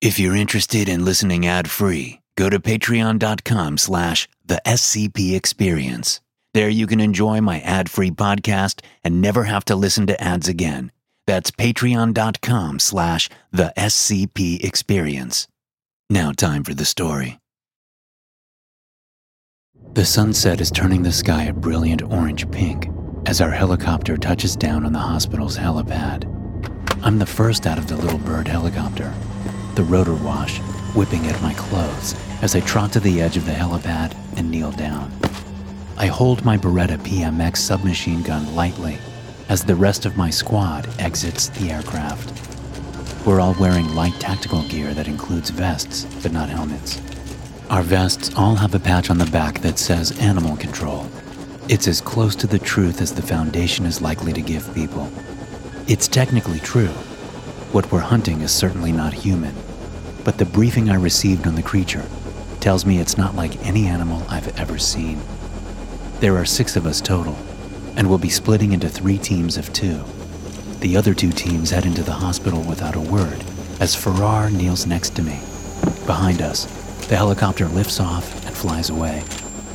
If you're interested in listening ad-free, go to patreon.com slash the SCP Experience. There you can enjoy my ad-free podcast and never have to listen to ads again. That's patreon.com slash the SCP Experience. Now time for the story. The sunset is turning the sky a brilliant orange pink as our helicopter touches down on the hospital's helipad. I'm the first out of the little bird helicopter, the rotor wash whipping at my clothes as I trot to the edge of the helipad and kneel down. I hold my Beretta PMX submachine gun lightly as the rest of my squad exits the aircraft. We're all wearing light tactical gear that includes vests, but not helmets. Our vests all have a patch on the back that says animal control. It's as close to the truth as the Foundation is likely to give people. It's technically true. What we're hunting is certainly not human, but the briefing I received on the creature tells me it's not like any animal I've ever seen. There are six of us total, and we'll be splitting into three teams of two. The other two teams head into the hospital without a word as Farrar kneels next to me. Behind us, the helicopter lifts off and flies away,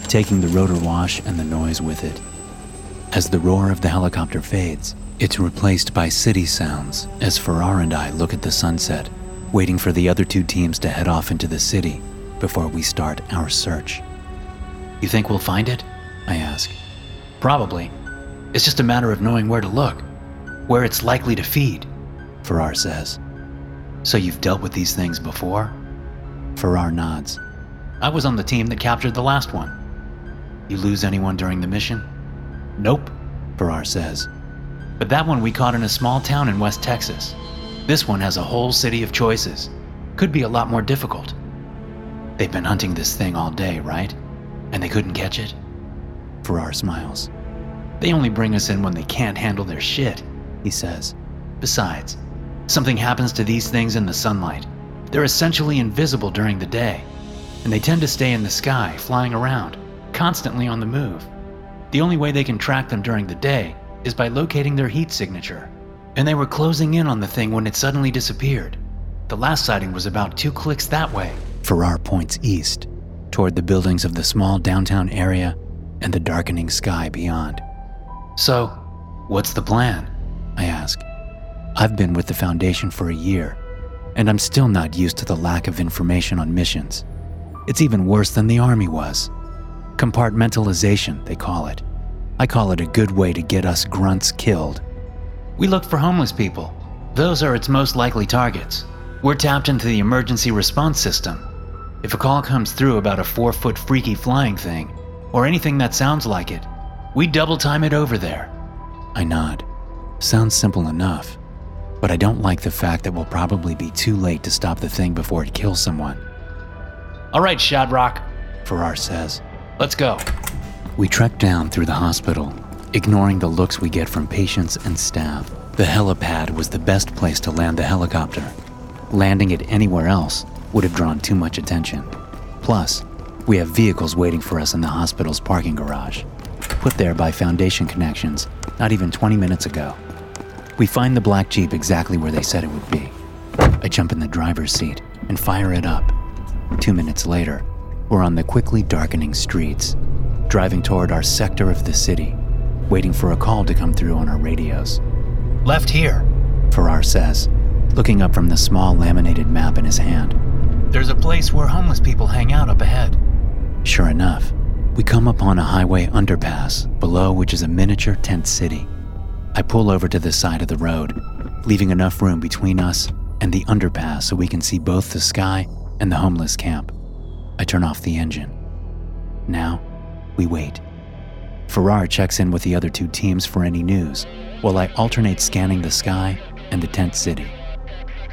taking the rotor wash and the noise with it. As the roar of the helicopter fades, it's replaced by city sounds as Farrar and I look at the sunset, waiting for the other two teams to head off into the city before we start our search. You think we'll find it? I ask. Probably. It's just a matter of knowing where to look, where it's likely to feed, Farrar says. So you've dealt with these things before? Farrar nods. I was on the team that captured the last one. You lose anyone during the mission? Nope, Farrar says. But that one we caught in a small town in West Texas. This one has a whole city of choices. Could be a lot more difficult. They've been hunting this thing all day, right? And they couldn't catch it? Farrar smiles. They only bring us in when they can't handle their shit, he says. Besides, something happens to these things in the sunlight. They're essentially invisible during the day, and they tend to stay in the sky, flying around, constantly on the move. The only way they can track them during the day is by locating their heat signature. And they were closing in on the thing when it suddenly disappeared. The last sighting was about two clicks that way. Farrar points east, toward the buildings of the small downtown area and the darkening sky beyond. So, what's the plan? I ask. I've been with the Foundation for a year, and I'm still not used to the lack of information on missions. It's even worse than the Army was. Compartmentalization, they call it. I call it a good way to get us grunts killed. We look for homeless people. Those are its most likely targets. We're tapped into the emergency response system. If a call comes through about a four foot freaky flying thing, or anything that sounds like it, we double time it over there. I nod. Sounds simple enough, but I don't like the fact that we'll probably be too late to stop the thing before it kills someone. All right, Shadrock, Farrar says. Let's go. We trek down through the hospital, ignoring the looks we get from patients and staff. The helipad was the best place to land the helicopter. Landing it anywhere else would have drawn too much attention. Plus, we have vehicles waiting for us in the hospital's parking garage, put there by Foundation Connections not even 20 minutes ago. We find the black Jeep exactly where they said it would be. I jump in the driver's seat and fire it up. Two minutes later, we're on the quickly darkening streets, driving toward our sector of the city, waiting for a call to come through on our radios. Left here, Farrar says, looking up from the small laminated map in his hand. There's a place where homeless people hang out up ahead. Sure enough, we come upon a highway underpass, below which is a miniature tent city. I pull over to the side of the road, leaving enough room between us and the underpass so we can see both the sky and the homeless camp. I turn off the engine. Now, we wait. Farrar checks in with the other two teams for any news, while I alternate scanning the sky and the tent city.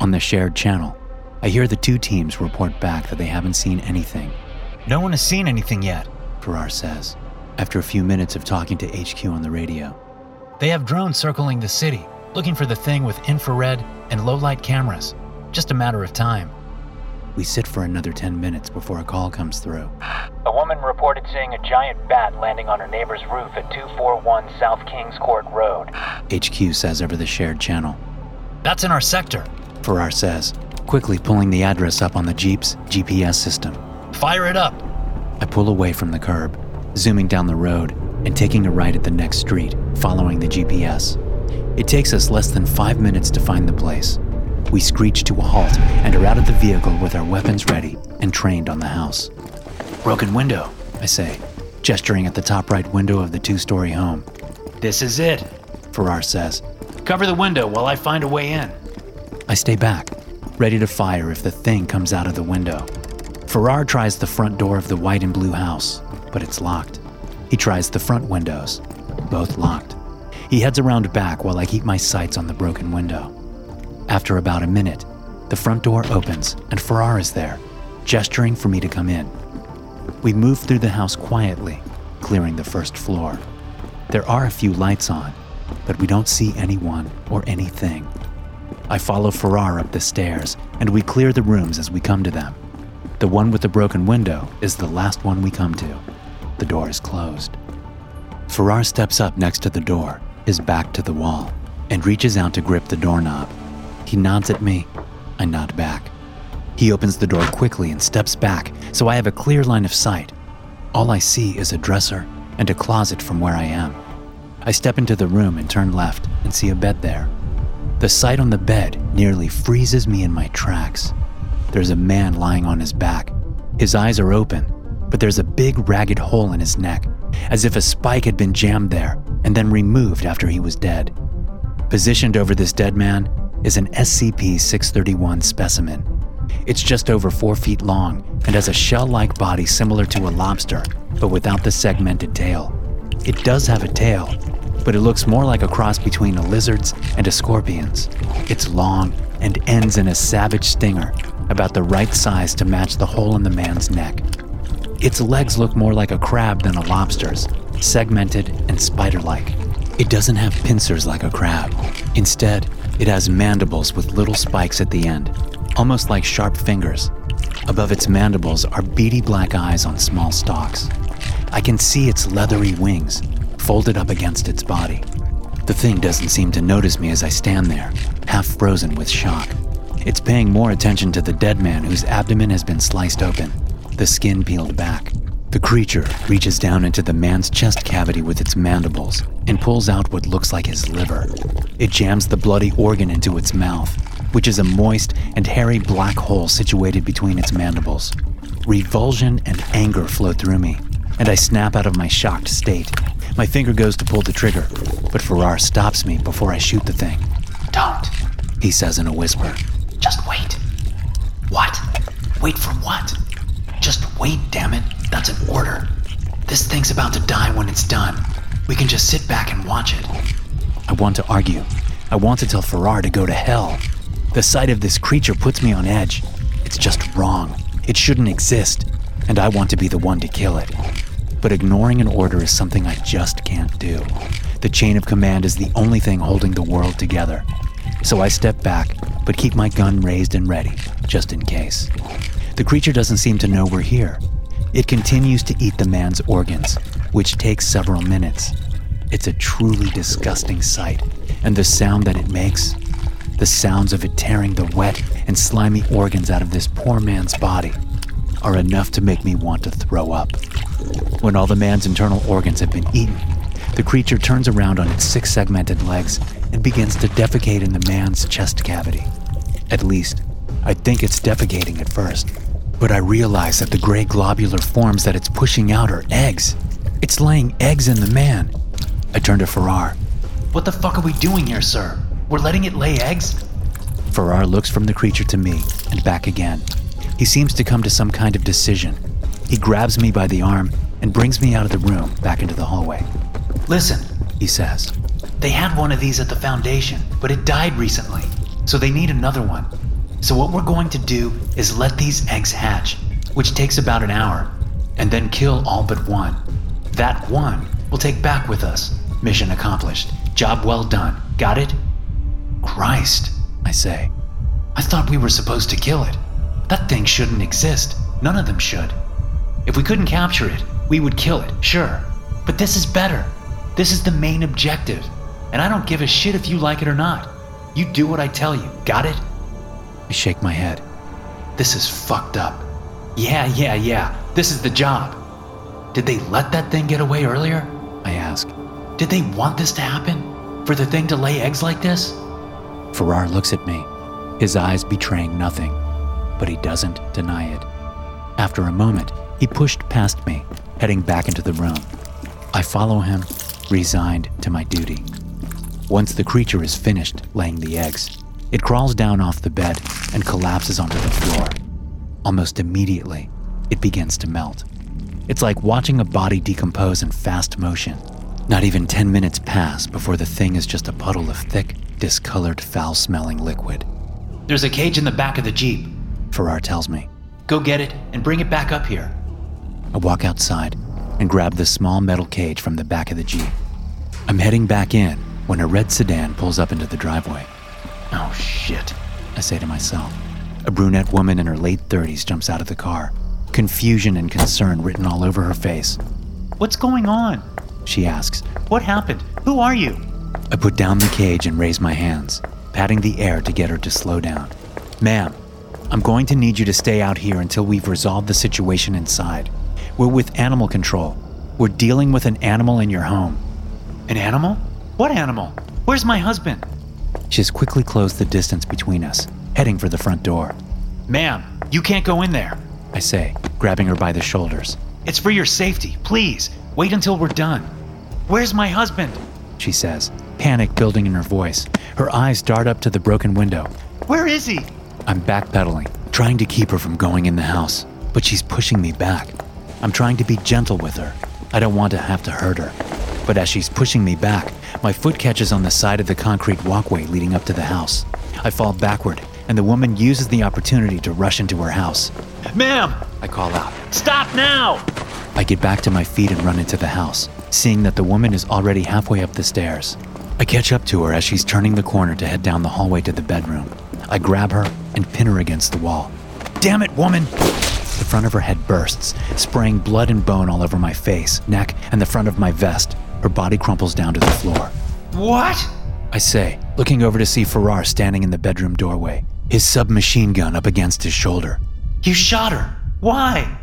On the shared channel, I hear the two teams report back that they haven't seen anything. No one has seen anything yet, Farrar says, after a few minutes of talking to HQ on the radio. They have drones circling the city, looking for the thing with infrared and low light cameras. Just a matter of time. We sit for another 10 minutes before a call comes through. A woman reported seeing a giant bat landing on her neighbor's roof at 241 South Kings Court Road. HQ says over the shared channel. That's in our sector, Farrar says, quickly pulling the address up on the Jeep's GPS system. Fire it up! I pull away from the curb, zooming down the road and taking a right at the next street, following the GPS. It takes us less than five minutes to find the place. We screech to a halt and are out of the vehicle with our weapons ready and trained on the house. Broken window, I say, gesturing at the top right window of the two story home. This is it, Farrar says. Cover the window while I find a way in. I stay back, ready to fire if the thing comes out of the window. Farrar tries the front door of the white and blue house, but it's locked. He tries the front windows, both locked. He heads around back while I keep my sights on the broken window. After about a minute, the front door opens and Farrar is there, gesturing for me to come in. We move through the house quietly, clearing the first floor. There are a few lights on, but we don't see anyone or anything. I follow Farrar up the stairs, and we clear the rooms as we come to them. The one with the broken window is the last one we come to. The door is closed. Farrar steps up next to the door, his back to the wall, and reaches out to grip the doorknob. He nods at me. I nod back. He opens the door quickly and steps back, so I have a clear line of sight. All I see is a dresser and a closet from where I am. I step into the room and turn left and see a bed there. The sight on the bed nearly freezes me in my tracks. There's a man lying on his back. His eyes are open, but there's a big ragged hole in his neck, as if a spike had been jammed there and then removed after he was dead. Positioned over this dead man is an SCP 631 specimen. It's just over four feet long and has a shell like body similar to a lobster, but without the segmented tail. It does have a tail, but it looks more like a cross between a lizard's and a scorpion's. It's long and ends in a savage stinger, about the right size to match the hole in the man's neck. Its legs look more like a crab than a lobster's, segmented and spider like. It doesn't have pincers like a crab. Instead, it has mandibles with little spikes at the end, almost like sharp fingers. Above its mandibles are beady black eyes on small stalks. I can see its leathery wings folded up against its body. The thing doesn't seem to notice me as I stand there, half frozen with shock. It's paying more attention to the dead man whose abdomen has been sliced open, the skin peeled back. The creature reaches down into the man's chest cavity with its mandibles and pulls out what looks like his liver. It jams the bloody organ into its mouth, which is a moist and hairy black hole situated between its mandibles. Revulsion and anger flow through me, and I snap out of my shocked state. My finger goes to pull the trigger, but Farrar stops me before I shoot the thing. Don't, He says in a whisper. just wait. What? Wait for what? Just wait, damn it. That's an order. This thing's about to die when it's done. We can just sit back and watch it. I want to argue. I want to tell Farrar to go to hell. The sight of this creature puts me on edge. It's just wrong. It shouldn't exist, and I want to be the one to kill it. But ignoring an order is something I just can't do. The chain of command is the only thing holding the world together. So I step back, but keep my gun raised and ready, just in case. The creature doesn't seem to know we're here. It continues to eat the man's organs, which takes several minutes. It's a truly disgusting sight, and the sound that it makes the sounds of it tearing the wet and slimy organs out of this poor man's body are enough to make me want to throw up. When all the man's internal organs have been eaten, the creature turns around on its six segmented legs and begins to defecate in the man's chest cavity. At least, I think it's defecating at first. But I realize that the gray globular forms that it's pushing out are eggs. It's laying eggs in the man. I turn to Farrar. What the fuck are we doing here, sir? We're letting it lay eggs? Farrar looks from the creature to me and back again. He seems to come to some kind of decision. He grabs me by the arm and brings me out of the room back into the hallway. Listen, He says, they had one of these at the Foundation, but it died recently, so they need another one. So what we're going to do is let these eggs hatch, which takes about an hour, and then kill all but one. That one we'll take back with us. Mission accomplished. Job well done. Got it? Christ, I say. I thought we were supposed to kill it. That thing shouldn't exist. None of them should. If we couldn't capture it, we would kill it, sure. But this is better. This is the main objective. And I don't give a shit if you like it or not. You do what I tell you. Got it? I shake my head. This is fucked up. Yeah, yeah, yeah. This is the job. Did they let that thing get away earlier? I ask. Did they want this to happen? For the thing to lay eggs like this? Farrar looks at me, his eyes betraying nothing, but he doesn't deny it. After a moment, he pushed past me, heading back into the room. I follow him, resigned to my duty. Once the creature is finished laying the eggs, it crawls down off the bed and collapses onto the floor. Almost immediately, it begins to melt. It's like watching a body decompose in fast motion. Not even 10 minutes pass before the thing is just a puddle of thick, discolored, foul smelling liquid. There's a cage in the back of the Jeep, Farrar tells me. Go get it and bring it back up here. I walk outside and grab the small metal cage from the back of the Jeep. I'm heading back in when a red sedan pulls up into the driveway. Oh shit, I say to myself. A brunette woman in her late 30s jumps out of the car, confusion and concern written all over her face. What's going on? She asks. What happened? Who are you? I put down the cage and raise my hands, patting the air to get her to slow down. Ma'am, I'm going to need you to stay out here until we've resolved the situation inside. We're with animal control. We're dealing with an animal in your home. An animal? What animal? Where's my husband? She has quickly closed the distance between us, heading for the front door. Ma'am, you can't go in there, I say, grabbing her by the shoulders. It's for your safety. Please, wait until we're done. Where's my husband? She says, panic building in her voice. Her eyes dart up to the broken window. Where is he? I'm backpedaling, trying to keep her from going in the house, but she's pushing me back. I'm trying to be gentle with her. I don't want to have to hurt her. But as she's pushing me back, my foot catches on the side of the concrete walkway leading up to the house. I fall backward, and the woman uses the opportunity to rush into her house. Ma'am! I call out. Stop now! I get back to my feet and run into the house, seeing that the woman is already halfway up the stairs. I catch up to her as she's turning the corner to head down the hallway to the bedroom. I grab her and pin her against the wall. Damn it, woman! The front of her head bursts, spraying blood and bone all over my face, neck, and the front of my vest. Her body crumples down to the floor. What? I say, looking over to see Farrar standing in the bedroom doorway, his submachine gun up against his shoulder. You shot her. Why?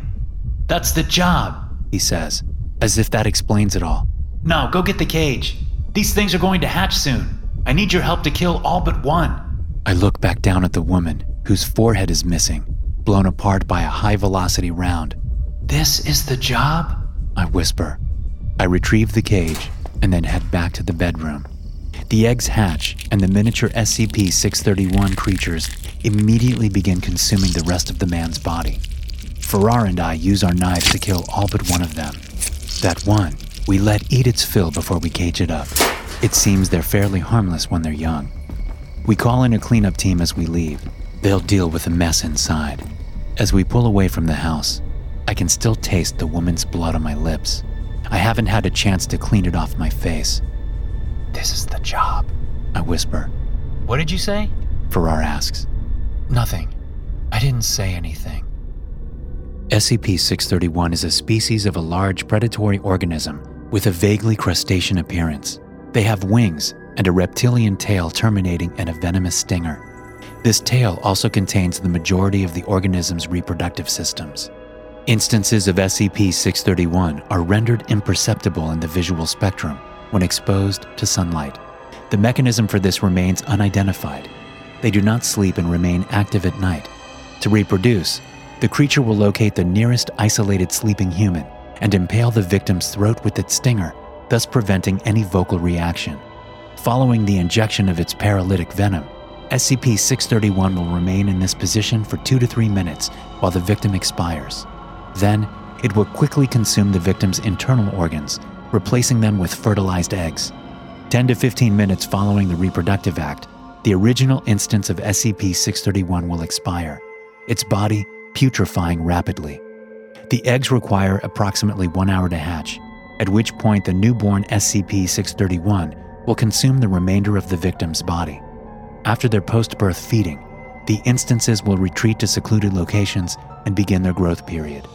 That's the job, he says, as if that explains it all. Now, go get the cage. These things are going to hatch soon. I need your help to kill all but one. I look back down at the woman, whose forehead is missing, blown apart by a high velocity round. This is the job? I whisper. I retrieve the cage and then head back to the bedroom. The eggs hatch, and the miniature SCP 631 creatures immediately begin consuming the rest of the man's body. Farrar and I use our knives to kill all but one of them. That one, we let eat its fill before we cage it up. It seems they're fairly harmless when they're young. We call in a cleanup team as we leave. They'll deal with the mess inside. As we pull away from the house, I can still taste the woman's blood on my lips. I haven't had a chance to clean it off my face. This is the job, I whisper. What did you say? Farrar asks. Nothing. I didn't say anything. SCP 631 is a species of a large predatory organism with a vaguely crustacean appearance. They have wings and a reptilian tail terminating in a venomous stinger. This tail also contains the majority of the organism's reproductive systems. Instances of SCP 631 are rendered imperceptible in the visual spectrum when exposed to sunlight. The mechanism for this remains unidentified. They do not sleep and remain active at night. To reproduce, the creature will locate the nearest isolated sleeping human and impale the victim's throat with its stinger, thus preventing any vocal reaction. Following the injection of its paralytic venom, SCP 631 will remain in this position for 2 to 3 minutes while the victim expires. Then, it will quickly consume the victim's internal organs, replacing them with fertilized eggs. 10 to 15 minutes following the reproductive act, the original instance of SCP 631 will expire, its body putrefying rapidly. The eggs require approximately one hour to hatch, at which point the newborn SCP 631 will consume the remainder of the victim's body. After their post birth feeding, the instances will retreat to secluded locations and begin their growth period.